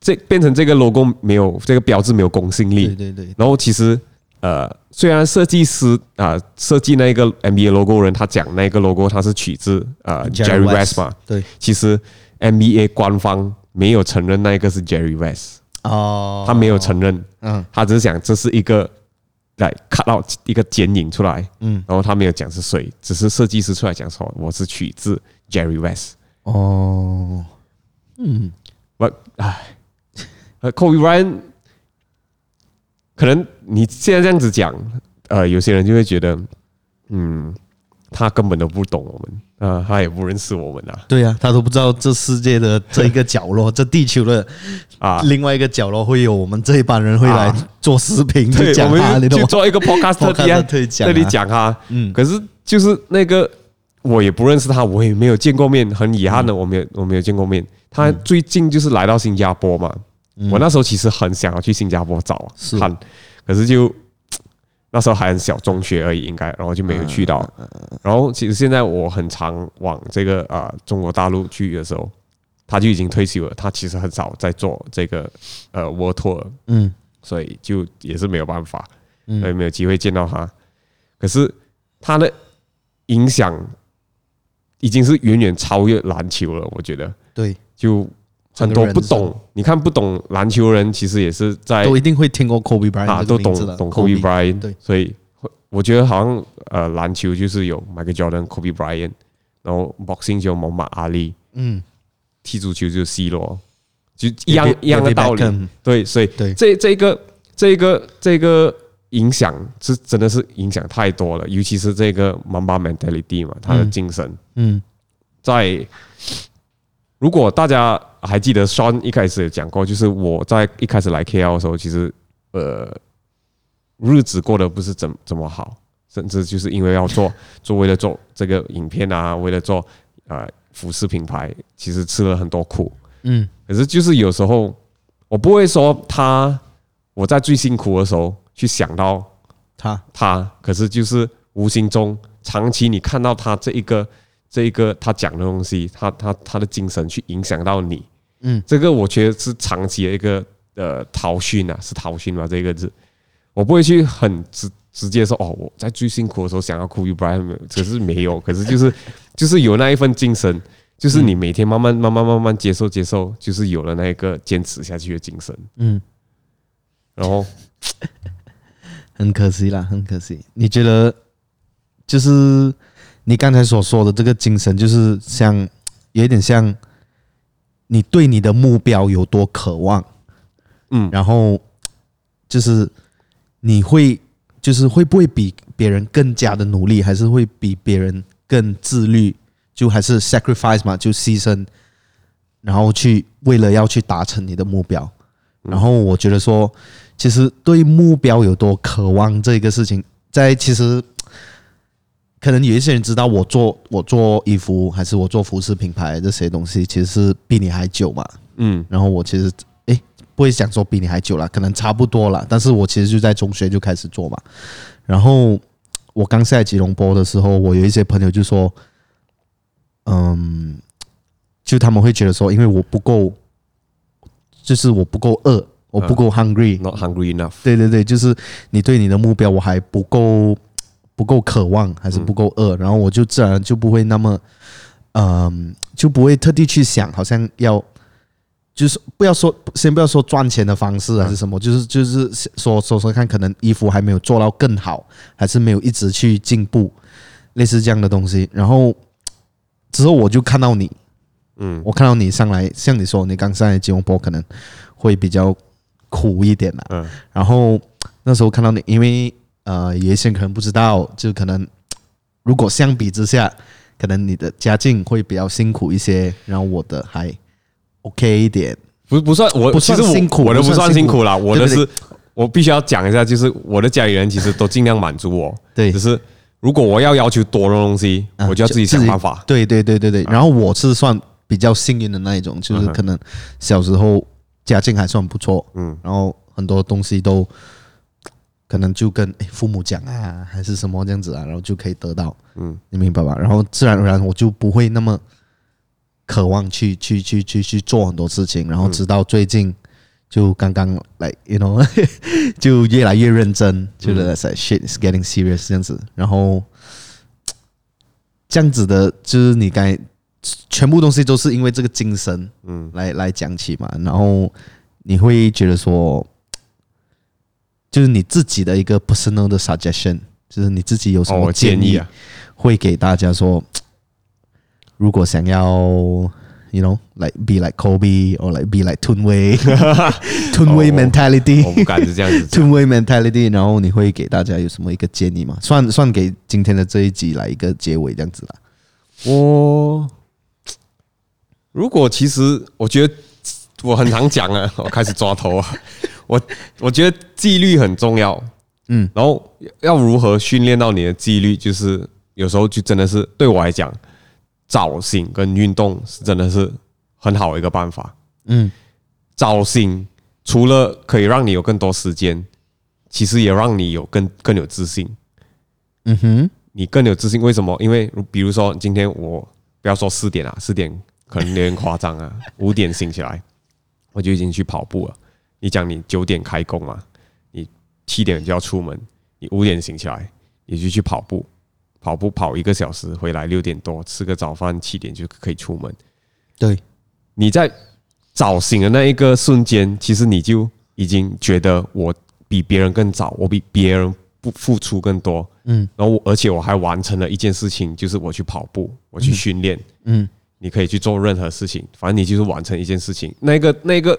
A: 这变成这个 logo 没有这个标志没有公信力。
B: 对对对。
A: 然后其实呃，虽然设计师啊设计那个 NBA logo 人他讲那个 logo 他是取自呃 Jerry West 嘛，
B: 对。
A: 其实 NBA 官方没有承认那一个是 Jerry West 哦，他没有承认，嗯，他只是讲这是一个。来 cut out 一个剪影出来，嗯，然后他没有讲是谁，只是设计师出来讲说我是取自 Jerry West。哦，嗯，我唉，Kobe Bryant，可能你现在这样子讲，呃，有些人就会觉得，嗯，他根本都不懂我们啊，他也不认识我们啊。
B: 对呀、啊，他都不知道这世界的这一个角落，这地球的啊。另外一个角落会有我们这一帮人会来做视频去讲他，
A: 去做一个 podcast 特地这里讲他。嗯，可是就是那个我也不认识他，我也没有见过面，很遗憾的，我没有我没有见过面。他最近就是来到新加坡嘛，我那时候其实很想要去新加坡找看，可是就。那时候还很小，中学而已，应该，然后就没有去到。然后其实现在我很常往这个啊中国大陆去的时候，他就已经退休了。他其实很少在做这个呃 world tour，嗯，所以就也是没有办法，所以没有机会见到他。可是他的影响已经是远远超越篮球了，我觉得。
B: 对，
A: 就。很多不懂，你看不懂篮球人，其实也是在
B: 都一定会听过 Kobe Bryant
A: 啊，都懂懂 Kobe Bryant，对，所以我觉得好像呃篮球就是有 Michael Jordan、Kobe Bryant，然后 boxing 就蒙马阿里，嗯，踢足球就是 C 罗，就一样一样的道理，对，所以对。这这个这个这个影响是真的是影响太多了，尤其是这个 Mamba mentality 嘛，他的精神，嗯，在。如果大家还记得 Sean 一开始有讲过，就是我在一开始来 KL 的时候，其实呃日子过得不是怎怎么好，甚至就是因为要做做为了做这个影片啊，为了做呃服饰品牌，其实吃了很多苦。嗯，可是就是有时候我不会说他我在最辛苦的时候去想到他他，可是就是无形中长期你看到他这一个。这一个他讲的东西，他他他的精神去影响到你，嗯，这个我觉得是长期的一个呃陶训啊，是陶训嘛这个字，我不会去很直直接说哦，我在最辛苦的时候想要 Kobe Bryant，可是没有，可是就是就是有那一份精神，就是你每天慢慢慢慢慢慢接受接受，就是有了那一个坚持下去的精神，嗯，然后？
B: 很可惜啦，很可惜，你觉得就是。你刚才所说的这个精神，就是像，有点像，你对你的目标有多渴望，嗯，然后就是你会，就是会不会比别人更加的努力，还是会比别人更自律，就还是 sacrifice 嘛，就牺牲，然后去为了要去达成你的目标，然后我觉得说，其实对目标有多渴望这个事情，在其实。可能有一些人知道我做我做衣服，还是我做服饰品牌这些东西，其实是比你还久嘛。嗯，然后我其实诶不会想说比你还久了，可能差不多了。但是我其实就在中学就开始做嘛。然后我刚下来吉隆坡的时候，我有一些朋友就说，嗯，就他们会觉得说，因为我不够，就是我不够饿，我不够 hungry，not
A: hungry enough。
B: 对对对，就是你对你的目标我还不够。不够渴望，还是不够饿，然后我就自然就不会那么，嗯，就不会特地去想，好像要，就是不要说，先不要说赚钱的方式还是什么，就是就是说说说看，可能衣服还没有做到更好，还是没有一直去进步，类似这样的东西。然后之后我就看到你，嗯，我看到你上来，像你说，你刚上来吉隆坡可能会比较苦一点啦，嗯，然后那时候看到你，因为。呃，有一些人可能不知道，就可能如果相比之下，可能你的家境会比较辛苦一些，然后我的还 OK 一点，
A: 不不算我不算辛苦，我的不算辛苦啦，我的是我必须要讲一下，就是我的家里人其实都尽量满足我，对，只是如果我要要求多的东西，我就要自己想办法，
B: 对对对对对，然后我是算比较幸运的那一种，就是可能小时候家境还算不错，嗯，然后很多东西都。可能就跟父母讲啊，还是什么这样子啊，然后就可以得到，嗯，你明白吧？然后自然而然我就不会那么渴望去去去去去做很多事情，然后直到最近就刚刚来，you know，就越来越认真，就是 shit is getting serious 这样子，然后这样子的，就是你该全部东西都是因为这个精神，嗯，来来讲起嘛，然后你会觉得说。就是你自己的一个 personal 的 suggestion，就是你自己有什么建议，会给大家说，如果想要，you know，like be like Kobe or like be like Tunway，Tunway mentality，
A: 我不敢是这样子
B: ，Tunway mentality。然后你会给大家有什么一个建议吗？算算给今天的这一集来一个结尾，这样子啦。
A: 我如果其实我觉得我很常讲啊，我开始抓头啊。我我觉得纪律很重要，嗯，然后要如何训练到你的纪律，就是有时候就真的是对我来讲，早醒跟运动是真的是很好的一个办法。嗯，早醒除了可以让你有更多时间，其实也让你有更更有自信。嗯哼。你更有自信，为什么？因为比如说今天我不要说四点啊，四点可能有点夸张啊。五点醒起来，我就已经去跑步了。你讲你九点开工嘛，你七点就要出门，你五点醒起来，你就去跑步，跑步跑一个小时，回来六点多吃个早饭，七点就可以出门。
B: 对，你
A: 在早醒的那一个瞬间，其实你就已经觉得我比别人更早，我比别人。不付出更多，嗯，然后而且我还完成了一件事情，就是我去跑步，我去训练，嗯，你可以去做任何事情，反正你就是完成一件事情。那个那个，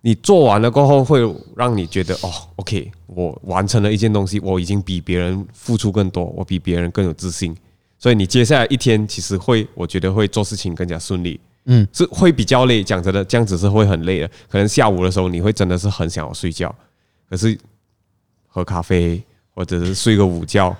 A: 你做完了过后，会让你觉得哦，OK，我完成了一件东西，我已经比别人付出更多，我比别人更有自信，所以你接下来一天其实会，我觉得会做事情更加顺利，嗯，是会比较累，讲真的，这样子是会很累的。可能下午的时候你会真的是很想要睡觉，可是喝咖啡。或者是睡个午觉，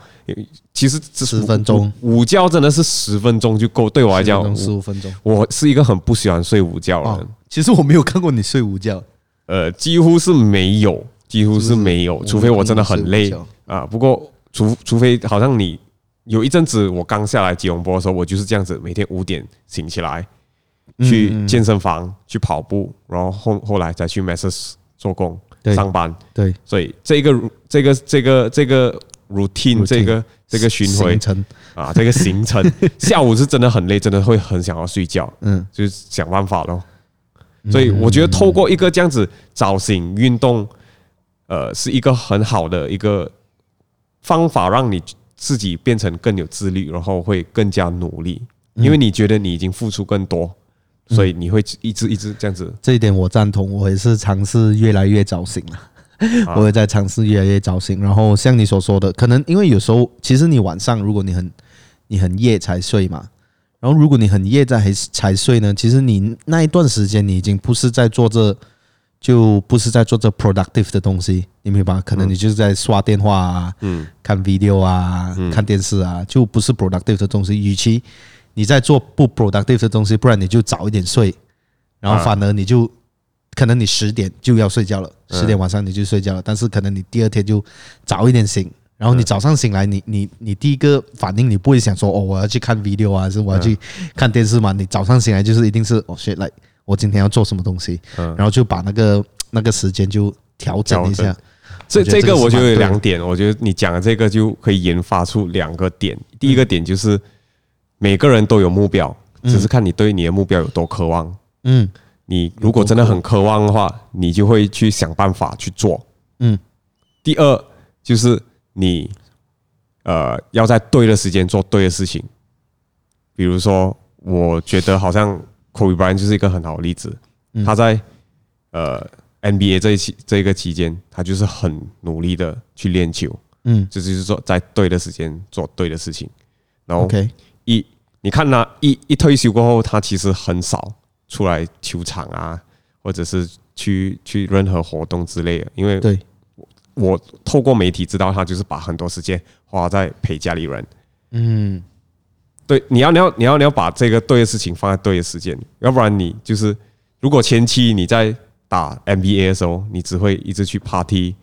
A: 其实
B: 十分钟
A: 午觉真的是十分钟就够。对我来讲，
B: 十五分钟。
A: 我是一个很不喜欢睡午觉的人。
B: 其实我没有看过你睡午觉，
A: 呃，几乎是没有，几乎是没有，除非我真的很累啊。不过，除除非好像你有一阵子，我刚下来吉隆坡的时候，我就是这样子，每天五点醒起来，去健身房去跑步，然后后后来再去 Masses 做工。上班
B: 对，
A: 所以这个这个这个这个 routine 这个这个巡回。啊，这个行程，下午是真的很累，真的会很想要睡觉，嗯，就是想办法咯。所以我觉得透过一个这样子早醒运动，呃，是一个很好的一个方法，让你自己变成更有自律，然后会更加努力，因为你觉得你已经付出更多。所以你会一直一直这样子，
B: 这一点我赞同。我也是尝试越来越早醒了，我也在尝试越来越早醒。然后像你所说的，可能因为有时候其实你晚上如果你很你很夜才睡嘛，然后如果你很夜在还才睡呢，其实你那一段时间你已经不是在做这，就不是在做这 productive 的东西，你明白吧？可能你就是在刷电话啊，嗯，看 video 啊，看电视啊，就不是 productive 的东西。与其你在做不 productive 的东西，不然你就早一点睡，然后反而你就可能你十点就要睡觉了，十点晚上你就睡觉了，但是可能你第二天就早一点醒，然后你早上醒来，你你你第一个反应你不会想说哦，我要去看 video 啊，还是我要去看电视嘛？你早上醒来就是一定是哦，shit，来我今天要做什么东西，然后就把那个那个时间就调整一下。
A: 这这个我觉得有两点，我觉得你讲的这个就可以研发出两个点，第一个点就是。每个人都有目标，只是看你对你的目标有多渴望。嗯，你如果真的很渴望的话，你就会去想办法去做。嗯，第二就是你呃要在对的时间做对的事情。比如说，我觉得好像 Kobe Bryant 就是一个很好的例子。他在呃 NBA 这一期这一个期间，他就是很努力的去练球。嗯，这就是说在对的时间做对的事情。然后 OK。一，你看他一一退休过后，他其实很少出来球场啊，或者是去去任何活动之类的。因为对，我透过媒体知道他就是把很多时间花在陪家里人。嗯，对，你要你要你要你要把这个对的事情放在对的时间，要不然你就是如果前期你在打 NBA 的时候，你只会一直去 party，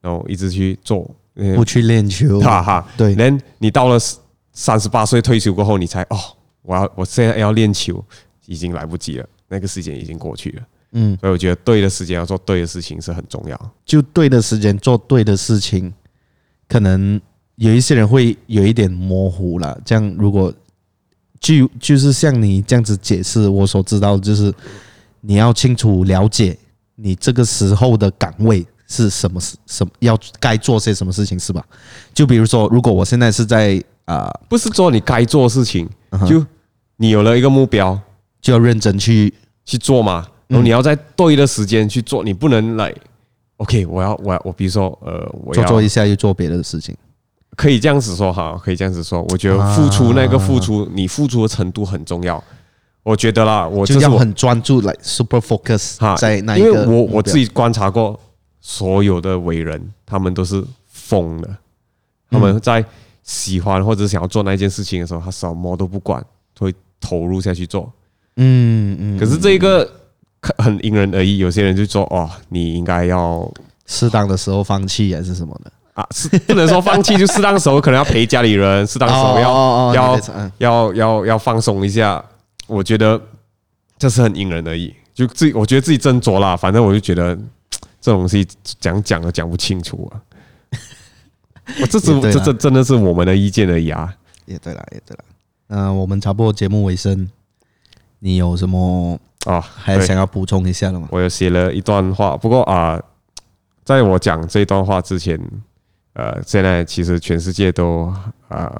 A: 然后一直去做，
B: 不去练球，
A: 哈哈，对，连你到了。三十八岁退休过后，你才哦，我要我现在要练球，已经来不及了，那个时间已经过去了。嗯，所以我觉得对的时间要做对的事情是很重要。
B: 就对的时间做对的事情，可能有一些人会有一点模糊了。这样如果就就是像你这样子解释，我所知道就是你要清楚了解你这个时候的岗位。是什么事？什么要该做些什么事情是吧？就比如说，如果我现在是在啊，
A: 不是做你该做的事情，就你有了一个目标，
B: 就要认真去
A: 去做嘛。然后你要在对的时间去做，你不能来。OK，我要我要我比如说呃，我要
B: 做做一下又做别的事情，
A: 可以这样子说哈，可以这样子说。我觉得付出那个付出，你付出的程度很重要。我觉得啦，我
B: 就要很专注来 super focus 哈，在那一个。
A: 因为我我自己观察过，所有的伟人他们都是疯的，他们在喜欢或者想要做那件事情的时候，他什么都不管，会投入下去做。嗯嗯。可是这一个。很因人而异，有些人就说：“哦，你应该要
B: 适当的时候放弃，还是什么的
A: 啊？是 不能说放弃，就适当的时候可能要陪家里人，适当的时候要要要要要放松一下。我觉得这是很因人而异，就自己我觉得自己斟酌啦。反正我就觉得这东西讲讲都讲不清楚啊。我这是这这真的是我们的意见而已啊。
B: 也对了，也对了。嗯，我们差不多节目尾声，你有什么？
A: 啊，
B: 还想要补充一下的吗？
A: 我有写了一段话，不过啊，在我讲这段话之前，呃，现在其实全世界都啊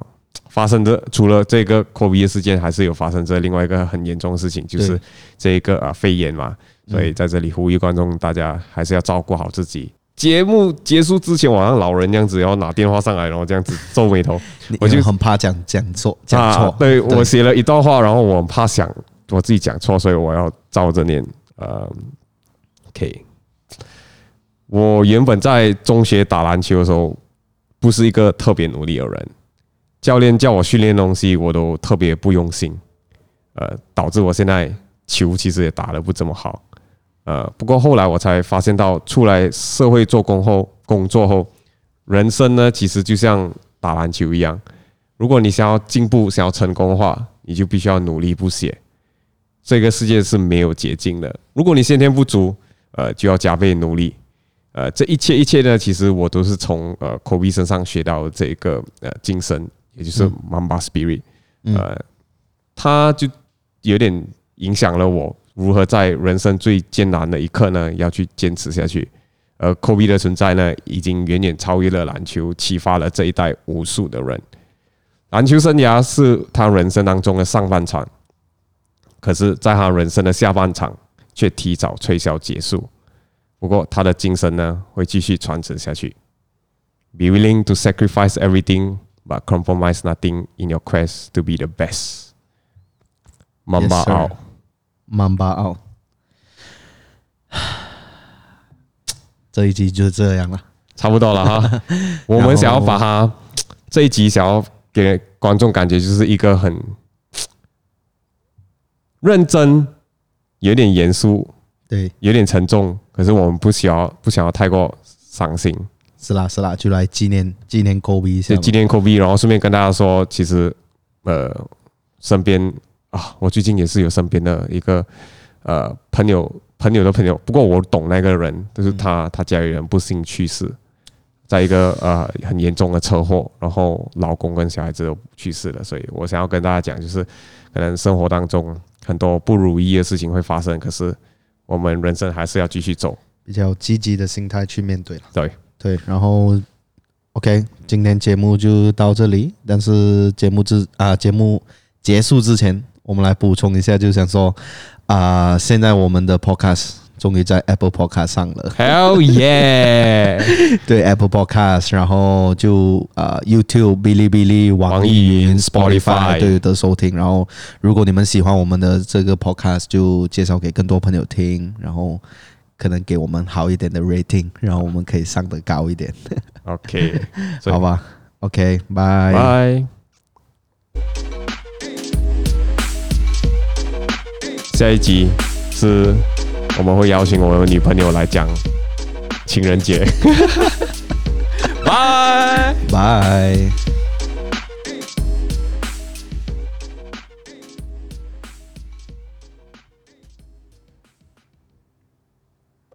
A: 发生着，除了这个 COVID 事件，还是有发生着另外一个很严重的事情，就是这一个啊肺炎嘛。所以在这里呼吁观众，大家还是要照顾好自己。节目结束之前，我像老人这样子然后拿电话上来，然后这样子皱眉头，
B: 我就很怕讲讲错讲错。
A: 对，我写了一段话，然后我很怕想。我自己讲错，所以我要照着念。呃，K，我原本在中学打篮球的时候，不是一个特别努力的人。教练叫我训练东西，我都特别不用心。呃，导致我现在球其实也打得不怎么好。呃，不过后来我才发现到，出来社会做工后，工作后，人生呢其实就像打篮球一样。如果你想要进步、想要成功的话，你就必须要努力不懈。这个世界是没有捷径的。如果你先天不足，呃，就要加倍努力。呃，这一切一切呢，其实我都是从呃 Kobe 身上学到这个呃精神，也就是 Mamba Spirit。呃，他就有点影响了我如何在人生最艰难的一刻呢，要去坚持下去。而 Kobe 的存在呢，已经远远超越了篮球，启发了这一代无数的人。篮球生涯是他人生当中的上半场。可是，在他人生的下半场却提早吹箫结束。不过，他的精神呢，会继续传承下去。Be willing to sacrifice everything, but compromise nothing in your quest to be the best. Mamba out.
B: Mamba out。这一集就这样了，
A: 差不多了哈。我们想要把它这一集想要给观众感觉就是一个很。认真，有点严肃，
B: 对，
A: 有点沉重。可是我们不想要，不想要太过伤心。
B: 是啦，是啦，就来纪念纪念科比一下，
A: 纪念 Kobe，，然后顺便跟大家说，其实呃，身边啊，我最近也是有身边的一个呃朋友，朋友的朋友。不过我懂那个人，就是他，他家里人不幸去世，在一个呃很严重的车祸，然后老公跟小孩子都去世了。所以我想要跟大家讲，就是可能生活当中。很多不如意的事情会发生，可是我们人生还是要继续走，
B: 比较积极的心态去面对。
A: 对
B: 对，然后 OK，今天节目就到这里。但是节目之啊，节目结束之前，我们来补充一下，就想说啊，现在我们的 Podcast。终于在 Apple Podcast 上了
A: ，Hell yeah！
B: 对 Apple Podcast，然后就呃 YouTube、哔哩哔哩、网易云、Spotify 都有得收听。然后如果你们喜欢我们的这个 Podcast，就介绍给更多朋友听，然后可能给我们好一点的 rating，然后我们可以上得高一点。
A: OK，
B: 好吧，OK，拜
A: 拜。下一集是。我们会邀请我的女朋友来讲情人节，拜拜。